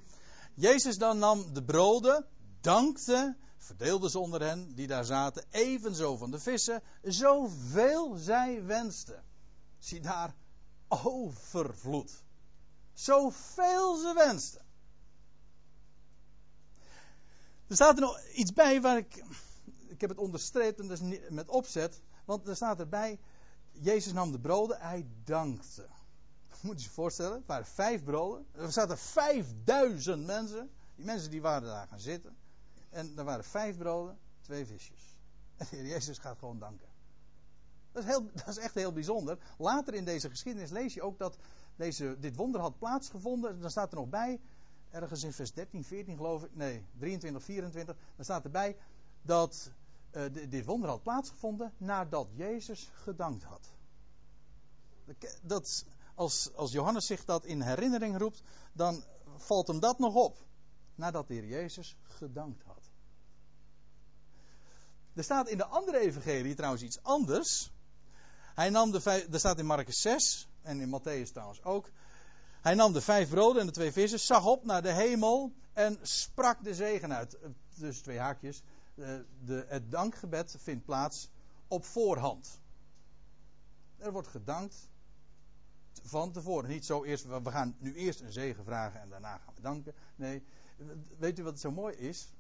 Jezus dan nam de broden, dankte, verdeelde ze onder hen die daar zaten, evenzo van de vissen, zoveel zij wensten. Zie daar overvloed. Zoveel ze wensten. Er staat er nog iets bij waar ik. Ik heb het onderstreept en dat is met opzet. Want er staat erbij. Jezus nam de broden, hij dankte. Moet je je voorstellen, het waren vijf broden. Er zaten vijfduizend mensen. Die mensen die waren daar gaan zitten. En er waren vijf broden, twee visjes. En de Heer Jezus gaat gewoon danken. Dat is, heel, [LAUGHS] dat is echt heel bijzonder. Later in deze geschiedenis lees je ook dat deze, dit wonder had plaatsgevonden. Dan staat er nog bij, ergens in vers 13, 14 geloof ik, nee, 23, 24. Dan staat erbij dat uh, dit wonder had plaatsgevonden nadat Jezus gedankt had. Dat, als, als Johannes zich dat in herinnering roept, dan valt hem dat nog op. Nadat de Heer Jezus gedankt had. Er staat in de andere evangelie trouwens iets anders. Hij nam de er staat in Marcus 6 en in Matthäus trouwens ook. Hij nam de vijf broden en de twee vissen, zag op naar de hemel en sprak de zegen uit. Dus twee haakjes. De, de, het dankgebed vindt plaats op voorhand. Er wordt gedankt van tevoren. Niet zo eerst, we gaan nu eerst een zegen vragen en daarna gaan we danken. Nee, weet u wat zo mooi is?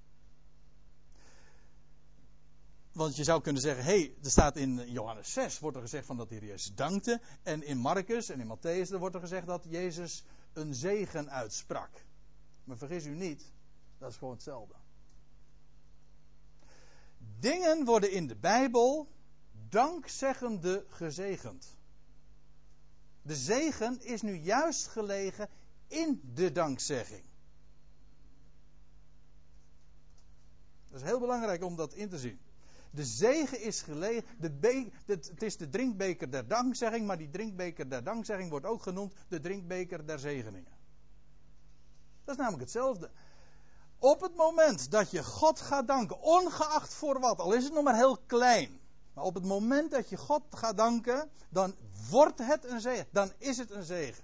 Want je zou kunnen zeggen, hé, hey, er staat in Johannes 6, wordt er gezegd van dat de Jezus dankte. En in Marcus en in Matthäus wordt er gezegd dat Jezus een zegen uitsprak. Maar vergis u niet, dat is gewoon hetzelfde. Dingen worden in de Bijbel dankzeggende gezegend. De zegen is nu juist gelegen in de dankzegging. Dat is heel belangrijk om dat in te zien. De zegen is gelegen. De het is de drinkbeker der dankzegging, maar die drinkbeker der dankzegging wordt ook genoemd de drinkbeker der zegeningen. Dat is namelijk hetzelfde. Op het moment dat je God gaat danken, ongeacht voor wat, al is het nog maar heel klein. Maar op het moment dat je God gaat danken, dan wordt het een zegen. Dan is het een zegen.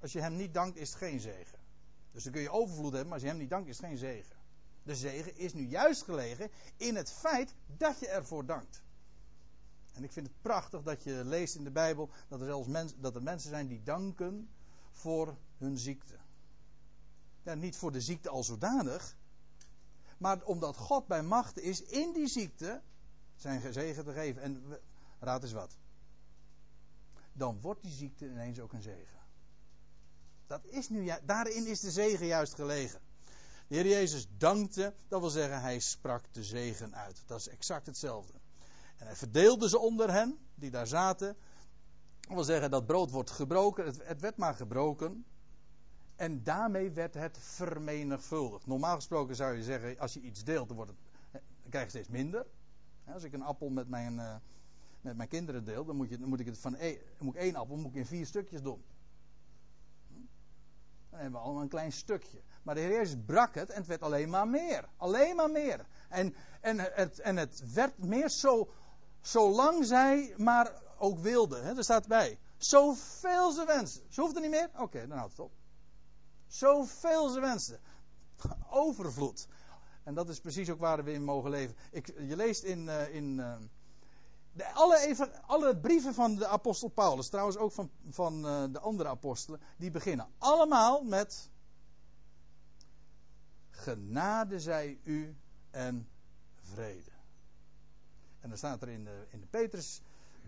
Als je hem niet dankt, is het geen zegen. Dus dan kun je overvloed hebben, maar als je hem niet dankt, is het geen zegen. De zegen is nu juist gelegen in het feit dat je ervoor dankt. En ik vind het prachtig dat je leest in de Bijbel dat er zelfs mens, dat er mensen zijn die danken voor hun ziekte. Niet voor de ziekte als zodanig, maar omdat God bij macht is in die ziekte zijn zegen te geven. En raad eens wat. Dan wordt die ziekte ineens ook een zegen. Dat is nu, daarin is de zegen juist gelegen. De Heer Jezus dankte, dat wil zeggen, hij sprak de zegen uit. Dat is exact hetzelfde. En hij verdeelde ze onder hen, die daar zaten. Dat wil zeggen, dat brood wordt gebroken, het werd maar gebroken. En daarmee werd het vermenigvuldigd. Normaal gesproken zou je zeggen, als je iets deelt, dan, wordt het, dan krijg je steeds minder. Als ik een appel met mijn, uh, met mijn kinderen deel, dan moet, je, dan moet ik het van één, moet één appel moet ik in vier stukjes doen. Dan hebben we allemaal een klein stukje. Maar de Heer Jezus brak het en het werd alleen maar meer. Alleen maar meer. En, en, het, en het werd meer zo, zolang zij maar ook wilden. Hè? Er staat bij. Zoveel ze wensen. Ze hoefden niet meer? Oké, dan houdt het op. Zoveel ze wensen. Overvloed. En dat is precies ook waar we in mogen leven. Ik, je leest in, uh, in uh, de, alle, even, alle brieven van de apostel Paulus, trouwens ook van, van uh, de andere apostelen, die beginnen allemaal met genade zij u en vrede. En dan staat er in de, in de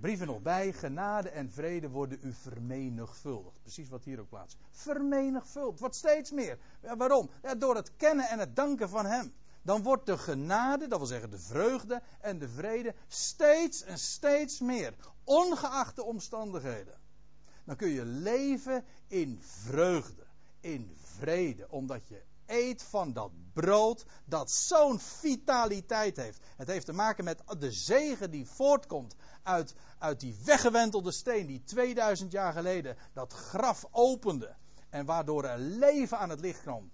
Petrusbrieven nog bij, genade en vrede worden u vermenigvuldigd. Precies wat hier ook plaats. Vermenigvuldigd, wordt steeds meer. Waarom? Ja, door het kennen en het danken van Hem. Dan wordt de genade, dat wil zeggen de vreugde en de vrede, steeds en steeds meer. Ongeacht de omstandigheden. dan kun je leven in vreugde, in vrede, omdat je eet van dat brood dat zo'n vitaliteit heeft. Het heeft te maken met de zegen die voortkomt uit, uit die weggewentelde steen die 2000 jaar geleden dat graf opende. En waardoor er leven aan het licht kwam.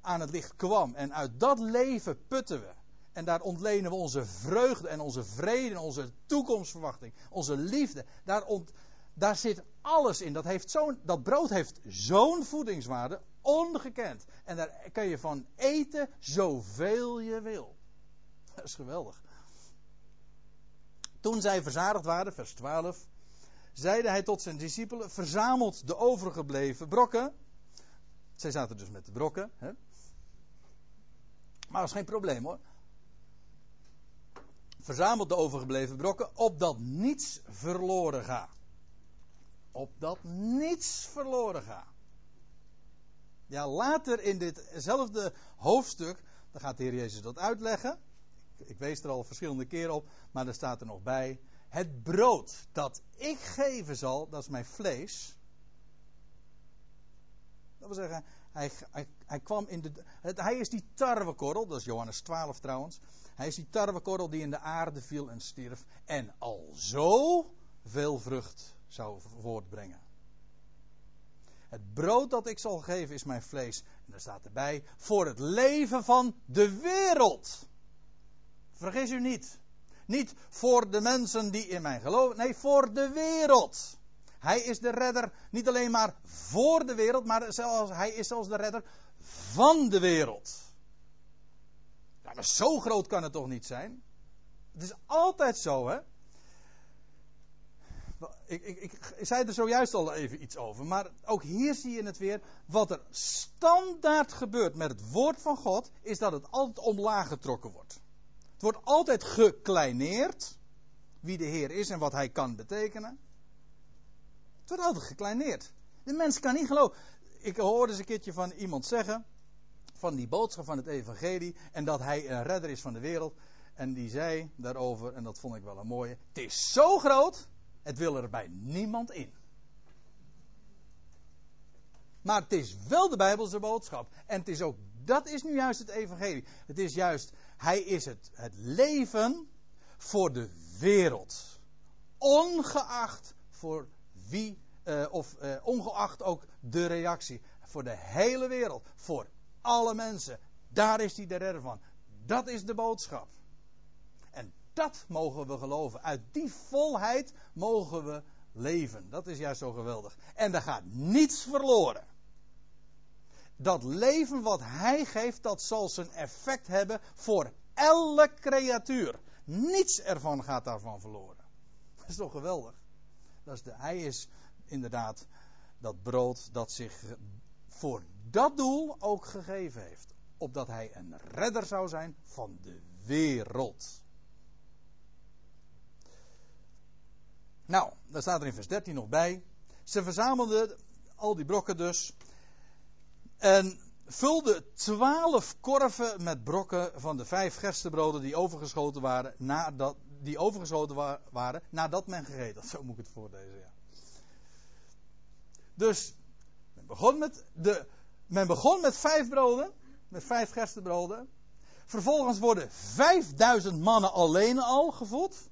Aan het licht kwam. En uit dat leven putten we. En daar ontlenen we onze vreugde en onze vrede en onze toekomstverwachting. Onze liefde. Daar, ont, daar zit alles in. Dat, heeft zo'n, dat brood heeft zo'n voedingswaarde. Ongekend. En daar kan je van eten zoveel je wil. [LAUGHS] Dat is geweldig. Toen zij verzadigd waren, vers 12, zeide hij tot zijn discipelen: Verzamelt de overgebleven brokken. Zij zaten dus met de brokken. Hè? Maar dat is geen probleem hoor. Verzamelt de overgebleven brokken, opdat niets verloren gaat. Opdat niets verloren gaat. Ja, later in ditzelfde hoofdstuk, dan gaat de Heer Jezus dat uitleggen. Ik wees er al verschillende keren op, maar er staat er nog bij. Het brood dat ik geven zal, dat is mijn vlees. Dat wil zeggen, hij, hij, kwam in de. Hij is die tarwekorrel, dat is Johannes 12 trouwens. Hij is die tarwekorrel die in de aarde viel en stierf. En al zo veel vrucht zou voortbrengen. Het brood dat ik zal geven is mijn vlees. En daar staat erbij. Voor het leven van de wereld. Vergis u niet. Niet voor de mensen die in mij geloven. Nee, voor de wereld. Hij is de redder niet alleen maar voor de wereld, maar zelfs, hij is zelfs de redder van de wereld. Ja, maar zo groot kan het toch niet zijn? Het is altijd zo, hè? Ik, ik, ik, zei er zojuist al even iets over, maar ook hier zie je het weer. Wat er standaard gebeurt met het woord van God, is dat het altijd omlaag getrokken wordt. Het wordt altijd gekleineerd, wie de Heer is en wat hij kan betekenen. Het wordt altijd gekleineerd. De mens kan niet geloven. Ik hoorde eens een keertje van iemand zeggen, van die boodschap van het evangelie, en dat hij een redder is van de wereld. En die zei daarover, en dat vond ik wel een mooie, het is zo groot, het wil er bij niemand in. Maar het is wel de Bijbelse boodschap. En het is ook, dat is nu juist het evangelie. Het is juist, hij is het, het leven voor de wereld. Ongeacht voor wie, uh, of uh, ongeacht ook de reactie. Voor de hele wereld. Voor alle mensen. Daar is hij de redder van. Dat is de boodschap. Dat mogen we geloven. Uit die volheid mogen we leven. Dat is juist zo geweldig. En er gaat niets verloren. Dat leven wat hij geeft, dat zal zijn effect hebben voor elke creatuur. Niets ervan gaat daarvan verloren. [LAUGHS] Dat is toch geweldig? Dat is de, hij is inderdaad dat brood dat zich voor dat doel ook gegeven heeft. Opdat hij een redder zou zijn van de wereld. Nou, daar staat er in vers 13 nog bij. Ze verzamelden al die brokken dus. En vulden twaalf korven met brokken van de vijf gerstebroden die overgeschoten waren nadat, die overgeschoten waren nadat men gegeten had. Zo moet ik het voorlezen, ja. Dus men begon met, de, men begon met vijf broden, met vijf gerstebroden. Vervolgens worden vijfduizend mannen alleen al gevoed.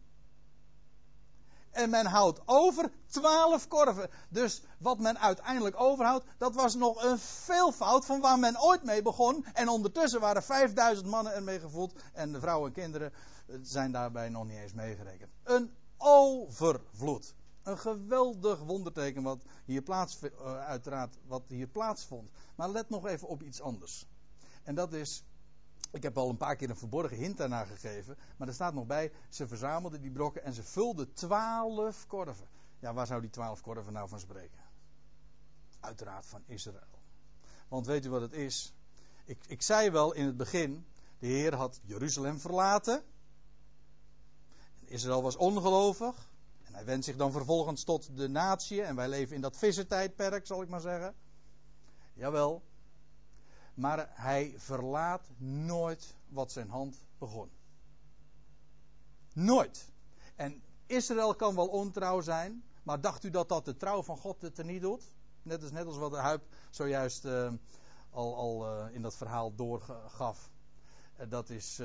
En men houdt over twaalf korven. Dus wat men uiteindelijk overhoudt, dat was nog een veelvoud van waar men ooit mee begon. En ondertussen waren 5000 mannen ermee gevoed. En de vrouwen en kinderen zijn daarbij nog niet eens meegerekend. Een overvloed. Een geweldig wonderteken wat hier plaats, uh, uiteraard wat hier plaatsvond. Maar let nog even op iets anders. En dat is ik heb al een paar keer een verborgen hint daarna gegeven. Maar er staat nog bij, ze verzamelden die brokken en ze vulden twaalf korven. Ja, waar zou die twaalf korven nou van spreken? Uiteraard van Israël. Want weet u wat het is? Ik, ik zei wel in het begin, de Heer had Jeruzalem verlaten. En Israël was ongelovig. En hij wendt zich dan vervolgens tot de natie. En wij leven in dat vissertijdperk, zal ik maar zeggen. Jawel, maar hij verlaat nooit wat zijn hand begon. Nooit. En Israël kan wel ontrouw zijn, Maar dacht u dat dat de trouw van God het er niet doet? Net als, net als wat de Huip zojuist uh, al, al uh, in dat verhaal doorgaf. Uh, dat, is,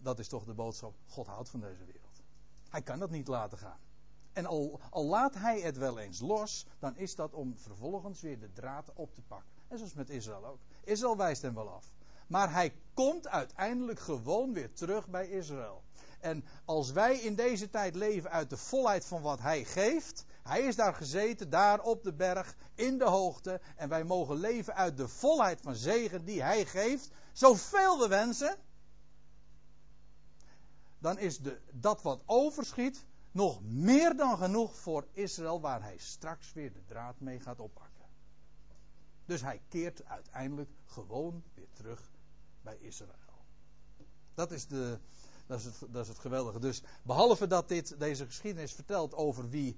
dat is toch de boodschap: God houdt van deze wereld. Hij kan dat niet laten gaan. En al, al laat hij het wel eens los, dan is dat om vervolgens weer de draad op te pakken. En zoals met Israël ook. Israël wijst hem wel af. Maar hij komt uiteindelijk gewoon weer terug bij Israël. En als wij in deze tijd leven uit de volheid van wat hij geeft. Hij is daar gezeten, daar op de berg, in de hoogte. En wij mogen leven uit de volheid van zegen die hij geeft. Zoveel we wensen. Dan is de, dat wat overschiet nog meer dan genoeg voor Israël, waar hij straks weer de draad mee gaat oppakken. Dus hij keert uiteindelijk gewoon weer terug bij Israël. Dat is, de, dat is, het, dat is het geweldige. Dus behalve dat dit, deze geschiedenis vertelt over wie,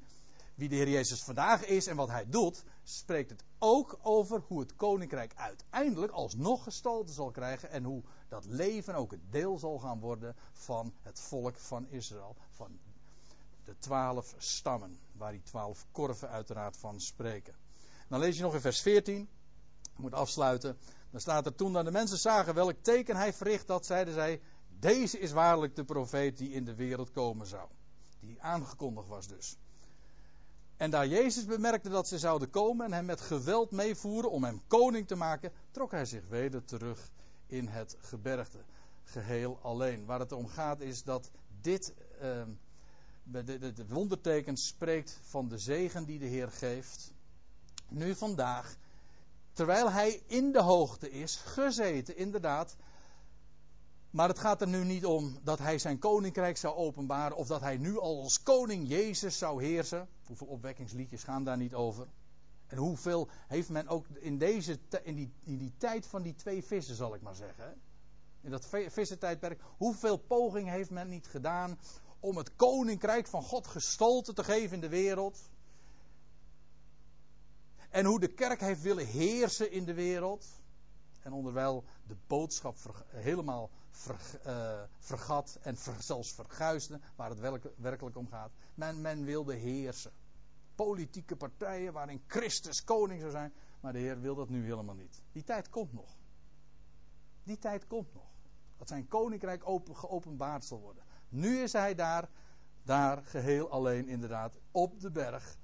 wie de Heer Jezus vandaag is en wat hij doet, spreekt het ook over hoe het koninkrijk uiteindelijk alsnog gestalte zal krijgen en hoe dat leven ook het deel zal gaan worden van het volk van Israël, van de twaalf stammen, waar die twaalf korven uiteraard van spreken. Dan lees je nog in vers 14, ik moet afsluiten. Dan staat er toen dan de mensen zagen welk teken hij verricht had, zeiden zij, deze is waarlijk de profeet die in de wereld komen zou. Die aangekondigd was dus. En daar Jezus bemerkte dat ze zouden komen en hem met geweld meevoeren om hem koning te maken, trok hij zich weder terug in het gebergte. Geheel alleen. Waar het om gaat is dat dit, de, de, de wonderteken spreekt van de zegen die de Heer geeft. Nu vandaag Terwijl hij in de hoogte is, gezeten inderdaad. Maar het gaat er nu niet om dat hij zijn koninkrijk zou openbaren. Of dat hij nu al als koning Jezus zou heersen. Hoeveel opwekkingsliedjes gaan daar niet over. En hoeveel heeft men ook in, deze, in, die, die tijd van die twee vissen, zal ik maar zeggen. In dat vissentijdperk. Hoeveel poging heeft men niet gedaan om het koninkrijk van God gestalte te geven in de wereld. En hoe de kerk heeft willen heersen in de wereld. En onderwijl de boodschap helemaal uh, vergat en zelfs verguisde, waar het werkelijk om gaat. Men, men wilde heersen. Politieke partijen waarin Christus koning zou zijn. Maar de Heer wil dat nu helemaal niet. Die tijd komt nog. Die tijd komt nog. Dat zijn koninkrijk open, geopenbaard zal worden. Nu is hij daar, daar geheel alleen inderdaad, op de berg.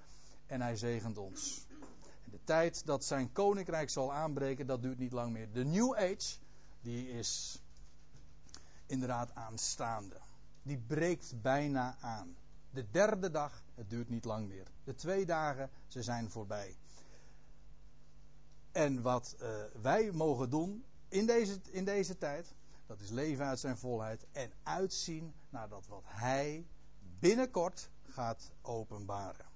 En hij zegent ons. De tijd dat zijn koninkrijk zal aanbreken, dat duurt niet lang meer. De New Age, die is inderdaad aanstaande. Die breekt bijna aan. De derde dag, het duurt niet lang meer. De twee dagen, ze zijn voorbij. En wat uh, wij mogen doen in deze, in deze tijd, dat is leven uit zijn volheid en uitzien naar dat wat hij binnenkort gaat openbaren.